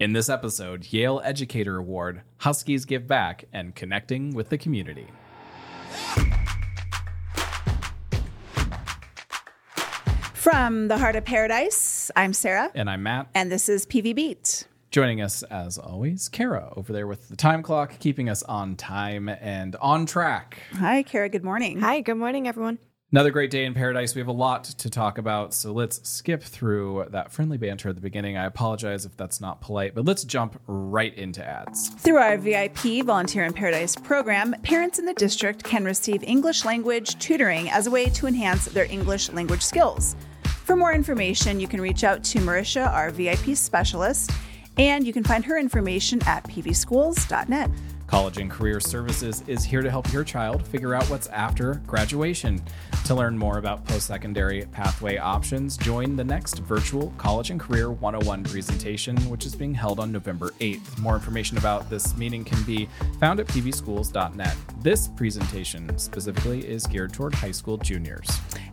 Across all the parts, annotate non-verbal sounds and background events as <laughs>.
In this episode, Yale Educator Award, Huskies Give Back, and Connecting with the Community. From the heart of paradise, I'm Sarah. And I'm Matt. And this is PV Beat. Joining us, as always, Kara over there with the time clock, keeping us on time and on track. Hi, Kara. Good morning. Hi, good morning, everyone. Another great day in paradise. We have a lot to talk about, so let's skip through that friendly banter at the beginning. I apologize if that's not polite, but let's jump right into ads. Through our VIP Volunteer in Paradise program, parents in the district can receive English language tutoring as a way to enhance their English language skills. For more information, you can reach out to Marisha, our VIP specialist, and you can find her information at pvschools.net. College and Career Services is here to help your child figure out what's after graduation. To learn more about post secondary pathway options, join the next virtual College and Career 101 presentation, which is being held on November 8th. More information about this meeting can be found at pvschools.net. This presentation specifically is geared toward high school juniors.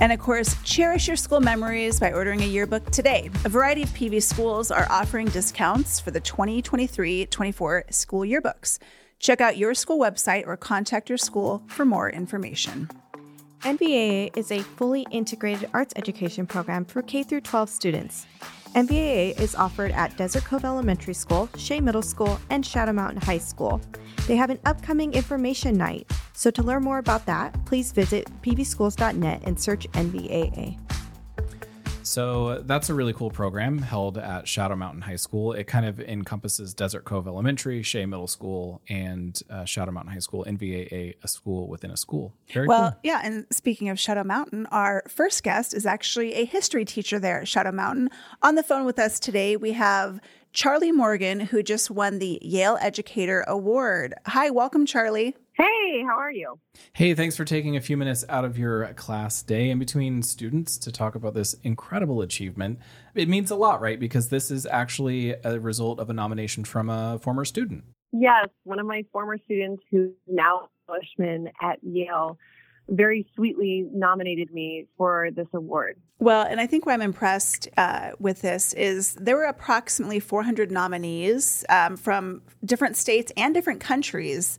And of course, cherish your school memories by ordering a yearbook today. A variety of PV schools are offering discounts for the 2023 24 school yearbooks. Check out your school website or contact your school for more information. NVAA is a fully integrated arts education program for K 12 students. NVAA is offered at Desert Cove Elementary School, Shea Middle School, and Shadow Mountain High School. They have an upcoming information night, so to learn more about that, please visit pvschools.net and search NVAA. So that's a really cool program held at Shadow Mountain High School. It kind of encompasses Desert Cove Elementary, Shea Middle School, and uh, Shadow Mountain High School, NVAA, a school within a school. Very well, cool. yeah. And speaking of Shadow Mountain, our first guest is actually a history teacher there at Shadow Mountain. On the phone with us today, we have Charlie Morgan, who just won the Yale Educator Award. Hi, welcome, Charlie. Hey, how are you? Hey, thanks for taking a few minutes out of your class day in between students to talk about this incredible achievement. It means a lot, right? Because this is actually a result of a nomination from a former student. Yes, one of my former students who's now a freshman at Yale very sweetly nominated me for this award. Well, and I think what I'm impressed uh, with this is there were approximately 400 nominees um, from different states and different countries.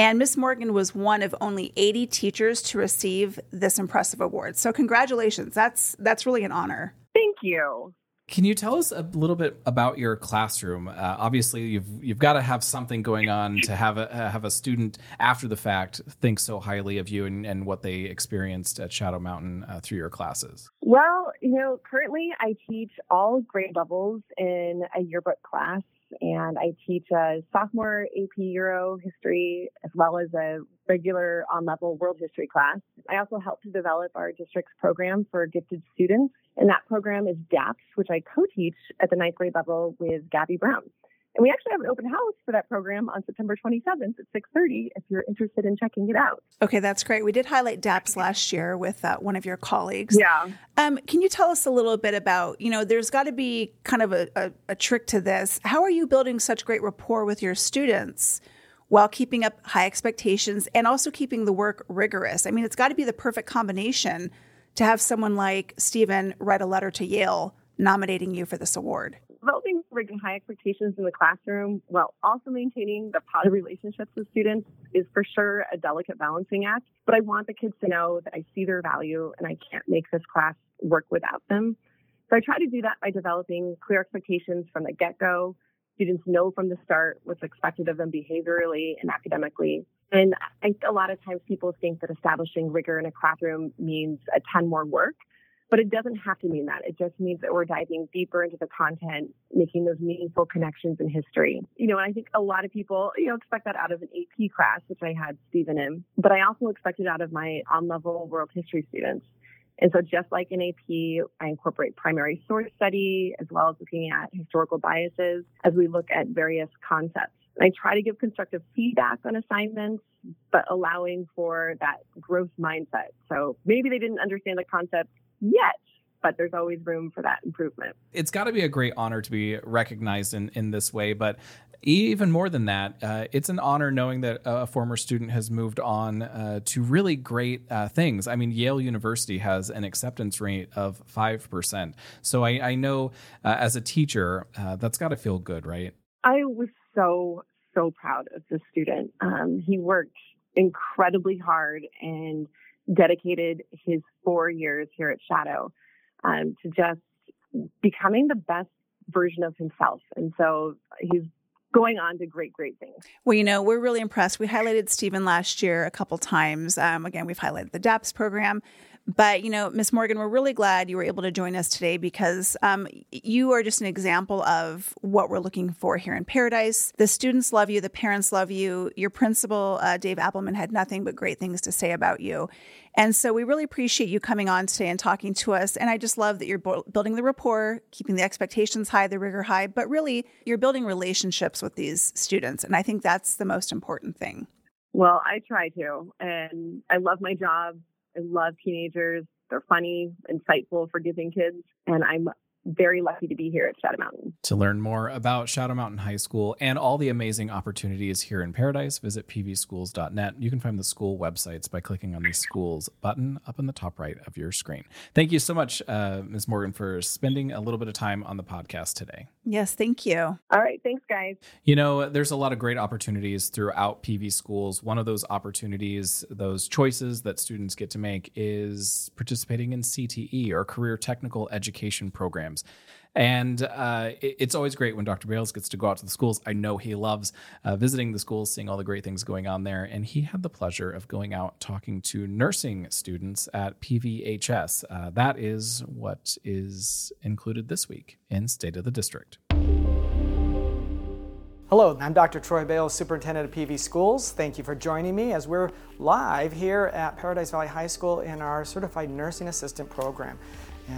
And Miss Morgan was one of only 80 teachers to receive this impressive award. So congratulations. That's that's really an honor. Thank you. Can you tell us a little bit about your classroom? Uh, obviously, you've you've got to have something going on to have a have a student after the fact think so highly of you and, and what they experienced at Shadow Mountain uh, through your classes. Well, you know, currently I teach all grade levels in a yearbook class and I teach a sophomore AP Euro history as well as a regular on level world history class. I also help to develop our district's program for gifted students, and that program is DAPS, which I co teach at the ninth grade level with Gabby Brown. And we actually have an open house for that program on September 27th at 6:30 if you're interested in checking it out. Okay, that's great. We did highlight DAPS last year with uh, one of your colleagues. Yeah. Um, can you tell us a little bit about, you know, there's got to be kind of a, a, a trick to this. How are you building such great rapport with your students? While keeping up high expectations and also keeping the work rigorous. I mean, it's got to be the perfect combination to have someone like Stephen write a letter to Yale nominating you for this award developing high expectations in the classroom while also maintaining the positive relationships with students is for sure a delicate balancing act. But I want the kids to know that I see their value and I can't make this class work without them. So I try to do that by developing clear expectations from the get go. Students know from the start what's expected of them behaviorally and academically. And I think a lot of times people think that establishing rigor in a classroom means a ton more work. But it doesn't have to mean that. It just means that we're diving deeper into the content, making those meaningful connections in history. You know, and I think a lot of people, you know, expect that out of an AP class, which I had Stephen in, but I also expect it out of my on level world history students. And so just like in AP, I incorporate primary source study as well as looking at historical biases as we look at various concepts. I try to give constructive feedback on assignments, but allowing for that growth mindset. So maybe they didn't understand the concept yet but there's always room for that improvement. It's got to be a great honor to be recognized in, in this way. But even more than that, uh, it's an honor knowing that a former student has moved on uh, to really great uh, things. I mean, Yale University has an acceptance rate of 5%. So I, I know uh, as a teacher, uh, that's got to feel good, right? I was so, so proud of the student. Um, he worked incredibly hard and dedicated his four years here at Shadow um, to just becoming the best version of himself. And so he's going on to great, great things. Well, you know, we're really impressed. We highlighted Stephen last year a couple times. Um, again, we've highlighted the DAPS program. But, you know, Miss Morgan, we're really glad you were able to join us today because um, you are just an example of what we're looking for here in Paradise. The students love you, the parents love you. Your principal, uh, Dave Appleman, had nothing but great things to say about you. And so we really appreciate you coming on today and talking to us. And I just love that you're building the rapport, keeping the expectations high, the rigor high, but really you're building relationships with these students. And I think that's the most important thing. Well, I try to. And I love my job. I love teenagers. They're funny, insightful, forgiving kids. And I'm very lucky to be here at Shadow Mountain. To learn more about Shadow Mountain High School and all the amazing opportunities here in Paradise, visit pvschools.net. You can find the school websites by clicking on the schools button up in the top right of your screen. Thank you so much, uh, Ms. Morgan, for spending a little bit of time on the podcast today. Yes, thank you. All right, thanks, guys. You know, there's a lot of great opportunities throughout PV schools. One of those opportunities, those choices that students get to make is participating in CTE or career technical education programs And uh, it, it's always great when Dr. Bales gets to go out to the schools. I know he loves uh, visiting the schools, seeing all the great things going on there. And he had the pleasure of going out talking to nursing students at PVHS. Uh, that is what is included this week in State of the District. Hello, I'm Dr. Troy Bales, Superintendent of PV Schools. Thank you for joining me as we're live here at Paradise Valley High School in our Certified Nursing Assistant program.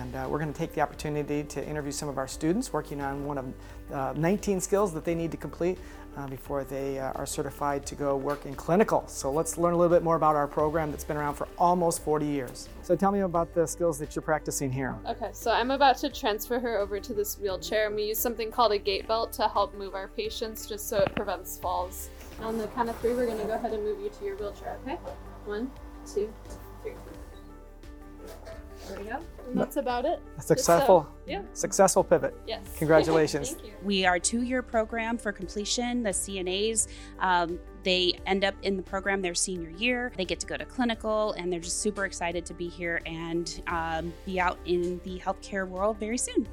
And uh, we're going to take the opportunity to interview some of our students working on one of uh, 19 skills that they need to complete uh, before they uh, are certified to go work in clinical. So let's learn a little bit more about our program that's been around for almost 40 years. So tell me about the skills that you're practicing here. Okay, so I'm about to transfer her over to this wheelchair and we use something called a gait belt to help move our patients just so it prevents falls. On the count of three, we're going to go ahead and move you to your wheelchair, okay? One, two. There we go. And that's about it. A successful, So, yeah. successful pivot. Yes. <laughs> Congratulations. Thank you. We are a two-year program for completion. The CNAs, um, they end up in the program their senior year. They get to go to clinical, and they're just super excited to be here and um, be out in the healthcare world very soon.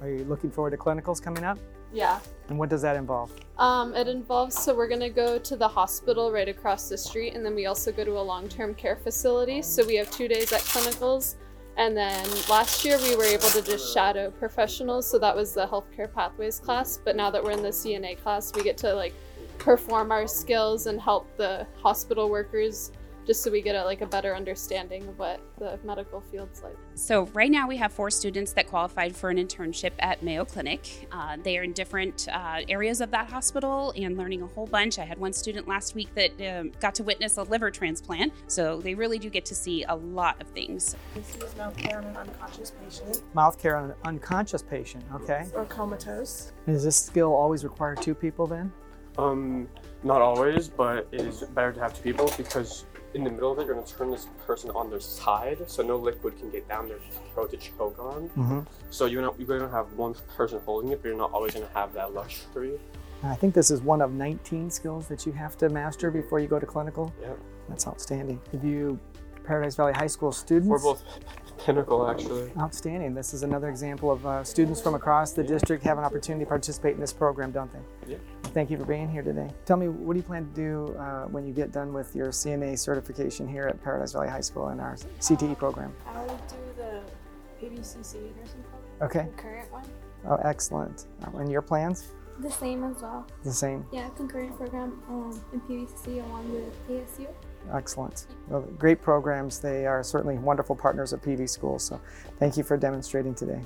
Are you looking forward to clinicals coming up? Yeah. And what does that involve? Um, it involves so we're gonna go to the hospital right across the street, and then we also go to a long-term care facility. So we have two days at clinicals, and then last year we were able to just shadow professionals. So that was the healthcare pathways class. But now that we're in the CNA class, we get to like perform our skills and help the hospital workers just so we get a, like a better understanding of what the medical field's like. So right now we have four students that qualified for an internship at Mayo Clinic. Uh, they are in different uh, areas of that hospital and learning a whole bunch. I had one student last week that um, got to witness a liver transplant, so they really do get to see a lot of things. This is mouth care on an unconscious patient Mouth care on an unconscious patient, okay? or comatose. Does this skill always require two people then? Um, not always, but it is better to have two people because in the middle of it, you're going to turn this person on their side, so no liquid can get down their throat to choke on. Mm-hmm. So you're not you're going to have one person holding it, but you're not always going to have that luxury. I think this is one of 19 skills that you have to master before you go to clinical. Yeah, That's outstanding. Have you Paradise Valley High School students? we're both <laughs> pinnacle actually. Outstanding. This is another example of uh, students from across the district have an opportunity to participate in this program, don't they? Yeah. Thank you for being here today. Tell me, what do you plan to do uh, when you get done with your CNA certification here at Paradise Valley High School in our CTE program? I'll do the PVCC nursing program. Okay. The current one. Oh, excellent. Uh, And your plans? The same as well. The same. Yeah, concurrent program um, in PVCC along with ASU. Excellent. Well, great programs. They are certainly wonderful partners of PV Schools. So thank you for demonstrating today.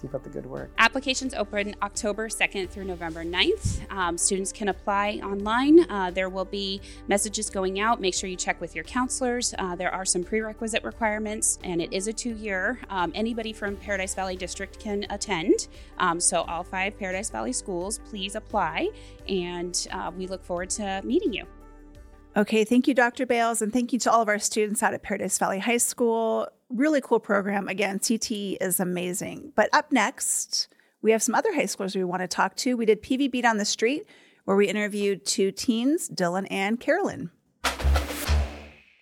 Keep up the good work. Applications open October 2nd through November 9th. Um, students can apply online. Uh, there will be messages going out. Make sure you check with your counselors. Uh, there are some prerequisite requirements, and it is a two year. Um, anybody from Paradise Valley District can attend. Um, so, all five Paradise Valley schools, please apply, and uh, we look forward to meeting you. Okay, thank you, Dr. Bales, and thank you to all of our students out at Paradise Valley High School. Really cool program. Again, CTE is amazing. But up next, we have some other high schoolers we want to talk to. We did PV Beat on the Street, where we interviewed two teens, Dylan and Carolyn.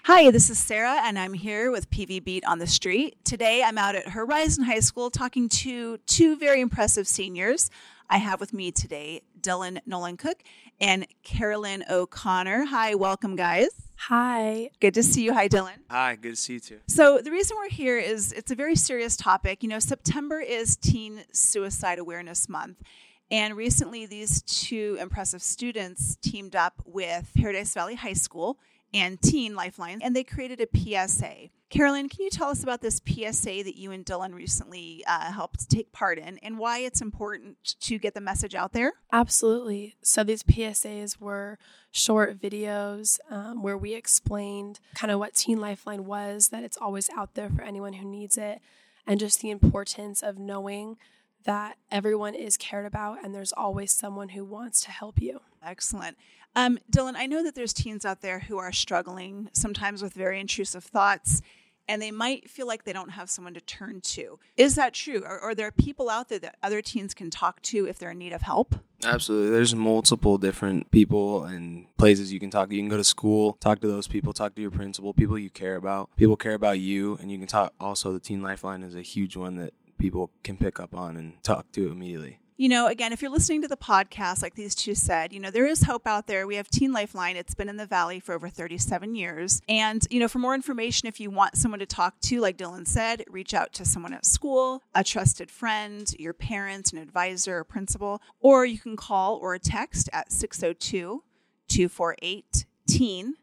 Hi, this is Sarah, and I'm here with PV Beat on the Street. Today, I'm out at Horizon High School talking to two very impressive seniors. I have with me today Dylan Nolan Cook and Carolyn O'Connor. Hi, welcome, guys. Hi. Good to see you. Hi, Dylan. Hi, good to see you too. So, the reason we're here is it's a very serious topic. You know, September is Teen Suicide Awareness Month. And recently, these two impressive students teamed up with Paradise Valley High School and Teen Lifeline, and they created a PSA. Carolyn, can you tell us about this PSA that you and Dylan recently uh, helped take part in and why it's important to get the message out there? Absolutely. So, these PSAs were short videos um, where we explained kind of what Teen Lifeline was, that it's always out there for anyone who needs it, and just the importance of knowing that everyone is cared about and there's always someone who wants to help you. Excellent. Um, Dylan, I know that there's teens out there who are struggling sometimes with very intrusive thoughts and they might feel like they don't have someone to turn to. Is that true? Or are there people out there that other teens can talk to if they're in need of help? Absolutely. There's multiple different people and places you can talk. You can go to school, talk to those people, talk to your principal, people you care about. People care about you, and you can talk. Also, the Teen Lifeline is a huge one that people can pick up on and talk to immediately you know, again, if you're listening to the podcast, like these two said, you know, there is hope out there. We have Teen Lifeline. It's been in the Valley for over 37 years. And, you know, for more information, if you want someone to talk to, like Dylan said, reach out to someone at school, a trusted friend, your parent, an advisor, a principal, or you can call or text at 602 248 TEEN.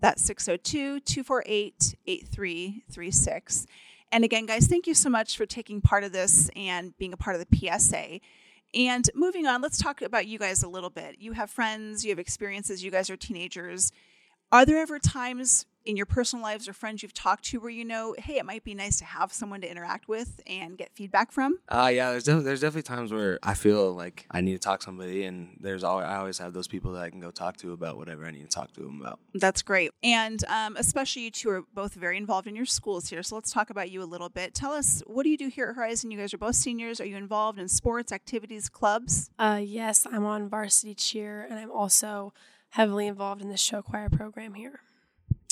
That's 602 248 8336. And again, guys, thank you so much for taking part of this and being a part of the PSA. And moving on, let's talk about you guys a little bit. You have friends, you have experiences, you guys are teenagers. Are there ever times in your personal lives or friends you've talked to where you know, hey, it might be nice to have someone to interact with and get feedback from? Uh, yeah, there's, def- there's definitely times where I feel like I need to talk to somebody, and there's always, I always have those people that I can go talk to about whatever I need to talk to them about. That's great. And um, especially you two are both very involved in your schools here. So let's talk about you a little bit. Tell us, what do you do here at Horizon? You guys are both seniors. Are you involved in sports, activities, clubs? Uh, yes, I'm on varsity cheer, and I'm also heavily involved in the show choir program here.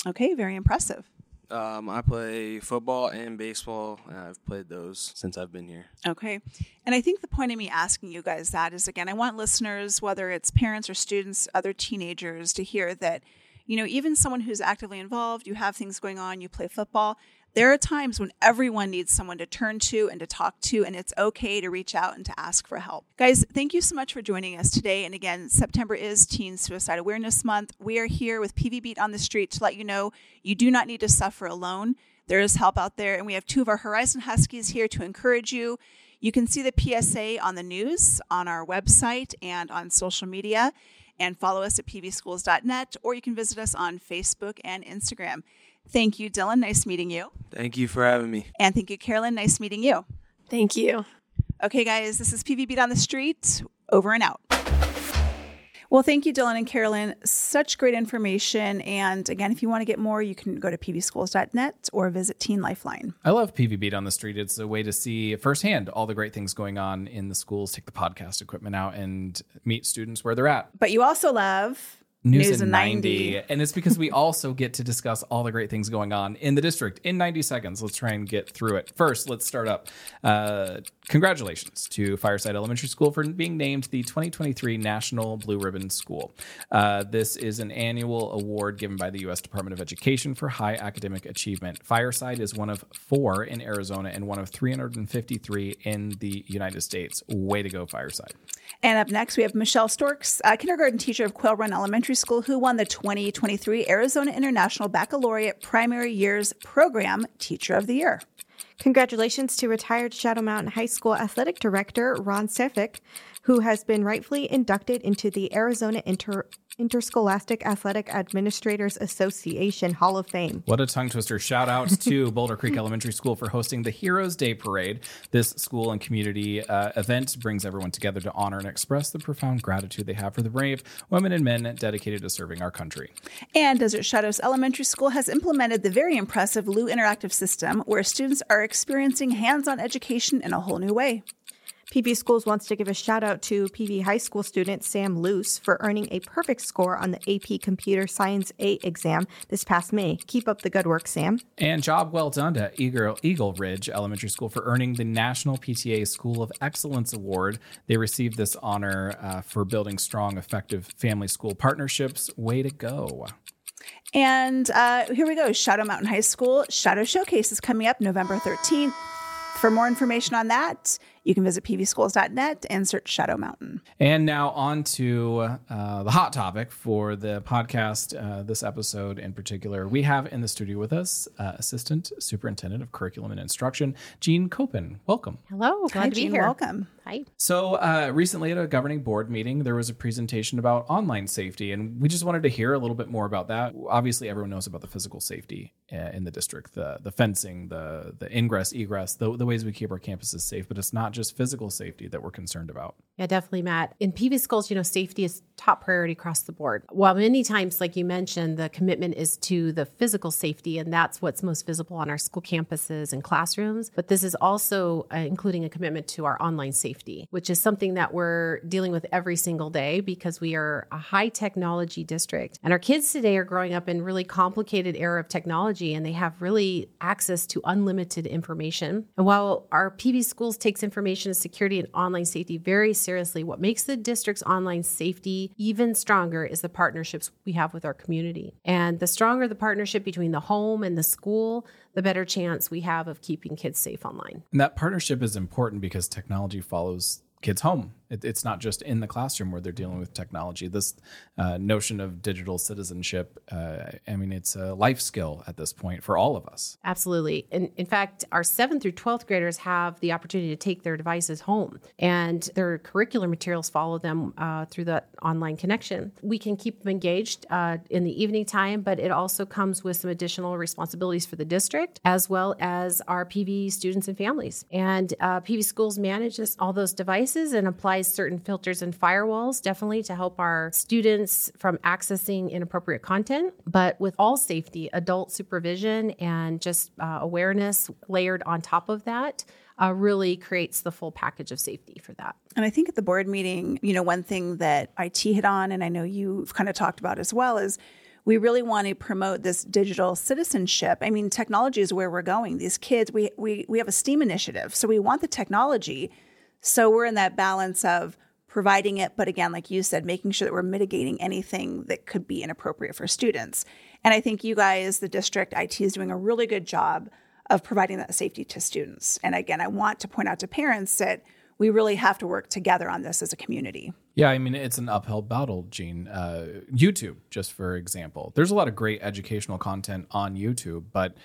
Okay, very impressive. Um, I play football and baseball. And I've played those since I've been here. Okay. And I think the point of me asking you guys that is again, I want listeners, whether it's parents or students, other teenagers, to hear that, you know, even someone who's actively involved, you have things going on, you play football, there are times when everyone needs someone to turn to and to talk to, and it's okay to reach out and to ask for help. Guys, thank you so much for joining us today. And again, September is Teen Suicide Awareness Month. We are here with PV Beat on the Street to let you know you do not need to suffer alone. There is help out there, and we have two of our Horizon Huskies here to encourage you. You can see the PSA on the news, on our website, and on social media. And follow us at pvschools.net, or you can visit us on Facebook and Instagram. Thank you, Dylan. Nice meeting you. Thank you for having me. And thank you, Carolyn. Nice meeting you. Thank you. Okay, guys, this is PV Beat on the Street. Over and out. Well, thank you, Dylan and Carolyn. Such great information. And again, if you want to get more, you can go to pvschools.net or visit Teen Lifeline. I love PV Beat on the Street. It's a way to see firsthand all the great things going on in the schools, take the podcast equipment out, and meet students where they're at. But you also love News, News in 90. 90. And it's because we also get to discuss all the great things going on in the district in 90 seconds. Let's try and get through it. First, let's start up. Uh, congratulations to Fireside Elementary School for being named the 2023 National Blue Ribbon School. Uh, this is an annual award given by the U.S. Department of Education for high academic achievement. Fireside is one of four in Arizona and one of 353 in the United States. Way to go, Fireside. And up next, we have Michelle Storks, a kindergarten teacher of Quail Run Elementary School, who won the 2023 Arizona International Baccalaureate Primary Years Program Teacher of the Year. Congratulations to retired Shadow Mountain High School Athletic Director Ron Sefik, who has been rightfully inducted into the Arizona Inter- Interscholastic Athletic Administrators Association Hall of Fame. What a tongue twister. Shout out to <laughs> Boulder Creek Elementary School for hosting the Heroes Day Parade. This school and community uh, event brings everyone together to honor and express the profound gratitude they have for the brave women and men dedicated to serving our country. And Desert Shadows Elementary School has implemented the very impressive Lü Interactive System, where students are experiencing hands on education in a whole new way. PV Schools wants to give a shout out to PV High School student Sam Luce for earning a perfect score on the AP Computer Science A exam this past May. Keep up the good work, Sam. And job well done to Eagle, Eagle Ridge Elementary School for earning the National PTA School of Excellence Award. They received this honor uh, for building strong, effective family school partnerships. Way to go. And uh, here we go Shadow Mountain High School Shadow Showcase is coming up November 13th. For more information on that, you can visit pvschools.net and search Shadow Mountain. And now on to uh, the hot topic for the podcast, uh, this episode in particular. We have in the studio with us uh, Assistant Superintendent of Curriculum and Instruction, Jean Copen. Welcome. Hello, glad Hi, to be Jean, here. Welcome. Hi. So, uh, recently at a governing board meeting, there was a presentation about online safety, and we just wanted to hear a little bit more about that. Obviously, everyone knows about the physical safety uh, in the district, the the fencing, the the ingress, egress, the, the ways we keep our campuses safe. But it's not just physical safety that we're concerned about. Yeah, definitely, Matt. In PV schools, you know, safety is top priority across the board. While many times, like you mentioned, the commitment is to the physical safety, and that's what's most visible on our school campuses and classrooms. But this is also uh, including a commitment to our online safety, which is something that we're dealing with every single day because we are a high technology district. And our kids today are growing up in really complicated era of technology, and they have really access to unlimited information. And while our PV schools takes information security and online safety very seriously, what makes the district's online safety even stronger is the partnerships we have with our community. And the stronger the partnership between the home and the school, the better chance we have of keeping kids safe online. And that partnership is important because technology follows kids home. It, it's not just in the classroom where they're dealing with technology. This uh, notion of digital citizenship, uh, I mean, it's a life skill at this point for all of us. Absolutely. And in fact, our 7th through 12th graders have the opportunity to take their devices home, and their curricular materials follow them uh, through that online connection. We can keep them engaged uh, in the evening time, but it also comes with some additional responsibilities for the district as well as our PV students and families. And uh, PV schools manages all those devices and applies certain filters and firewalls, definitely to help our students from accessing inappropriate content. But with all safety, adult supervision and just uh, awareness layered on top of that. Uh, really creates the full package of safety for that. And I think at the board meeting, you know, one thing that IT hit on, and I know you've kind of talked about as well, is we really want to promote this digital citizenship. I mean, technology is where we're going. These kids, we we we have a STEAM initiative, so we want the technology. So we're in that balance of providing it, but again, like you said, making sure that we're mitigating anything that could be inappropriate for students. And I think you guys, the district IT, is doing a really good job of providing that safety to students. And again, I want to point out to parents that we really have to work together on this as a community. Yeah, I mean, it's an uphill battle, Jean. Uh, YouTube, just for example, there's a lot of great educational content on YouTube, but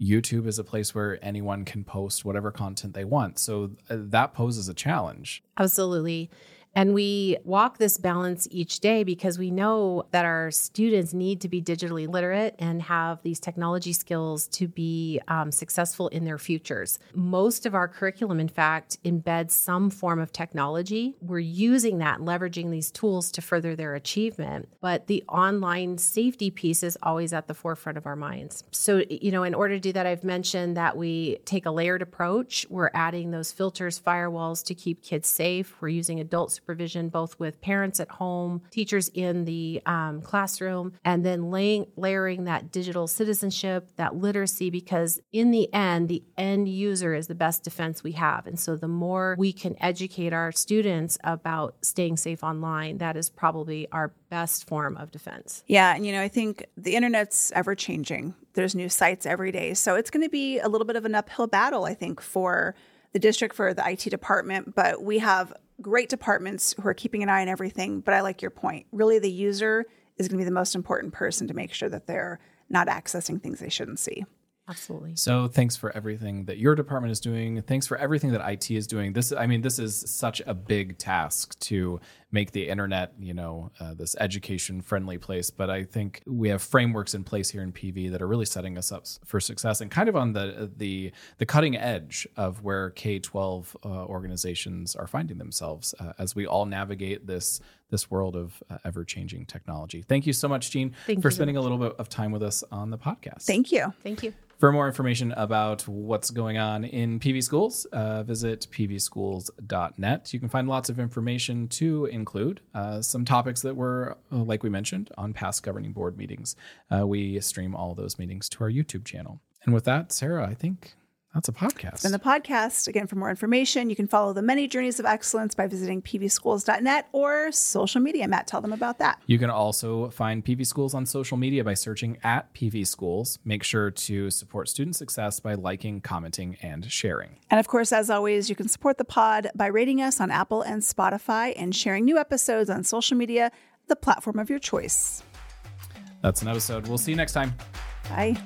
YouTube is a place where anyone can post whatever content they want. So uh, that poses a challenge. Absolutely. And we walk this balance each day because we know that our students need to be digitally literate and have these technology skills to be um, successful in their futures. Most of our curriculum, in fact, embeds some form of technology. We're using that, leveraging these tools to further their achievement. But the online safety piece is always at the forefront of our minds. So, you know, in order to do that, I've mentioned that we take a layered approach. We're adding those filters, firewalls to keep kids safe. We're using adult supervision both with parents at home, teachers in the um, classroom, and then laying, layering that digital citizenship, that literacy, because in the end, the end user is the best defense we have. And so the more we can educate our students about staying safe online, that is probably our best form of defense. Yeah, and you know, I think the internet's ever changing. There's new sites every day. So it's going to be a little bit of an uphill battle, I think, for the district, for the IT department. But we have great departments who are keeping an eye on everything. But I like your point. Really, the user is going to be the most important person to make sure that they're not accessing things they shouldn't see. Absolutely. So thanks for everything that your department is doing. Thanks for everything that IT is doing. This, I mean, this is such a big task to make the internet, you know, uh, this education friendly place. But I think we have frameworks in place here in PV that are really setting us up for success and kind of on the the the cutting edge of where K twelve uh, organizations are finding themselves uh, as we all navigate this this world of uh, ever changing technology. Thank you so much, Jean, Thank for you so spending a little bit of time with us on the podcast. Thank you. Thank you. For more information about what's going on in PV schools, uh, visit pvschools.net. You can find lots of information to include uh, some topics that were, uh, like we mentioned, on past governing board meetings. Uh, we stream all those meetings to our YouTube channel. And with that, Sarah, I think that's a podcast. And the podcast, again, for more information, you can follow the many journeys of excellence by visiting pvschools.net or social media. Matt, tell them about that. You can also find PV Schools on social media by searching at PV Schools. Make sure to support student success by liking, commenting, and sharing. And of course, as always, you can support the pod by rating us on Apple and Spotify and sharing new episodes on social media, the platform of your choice. That's an episode. We'll see you next time. Bye.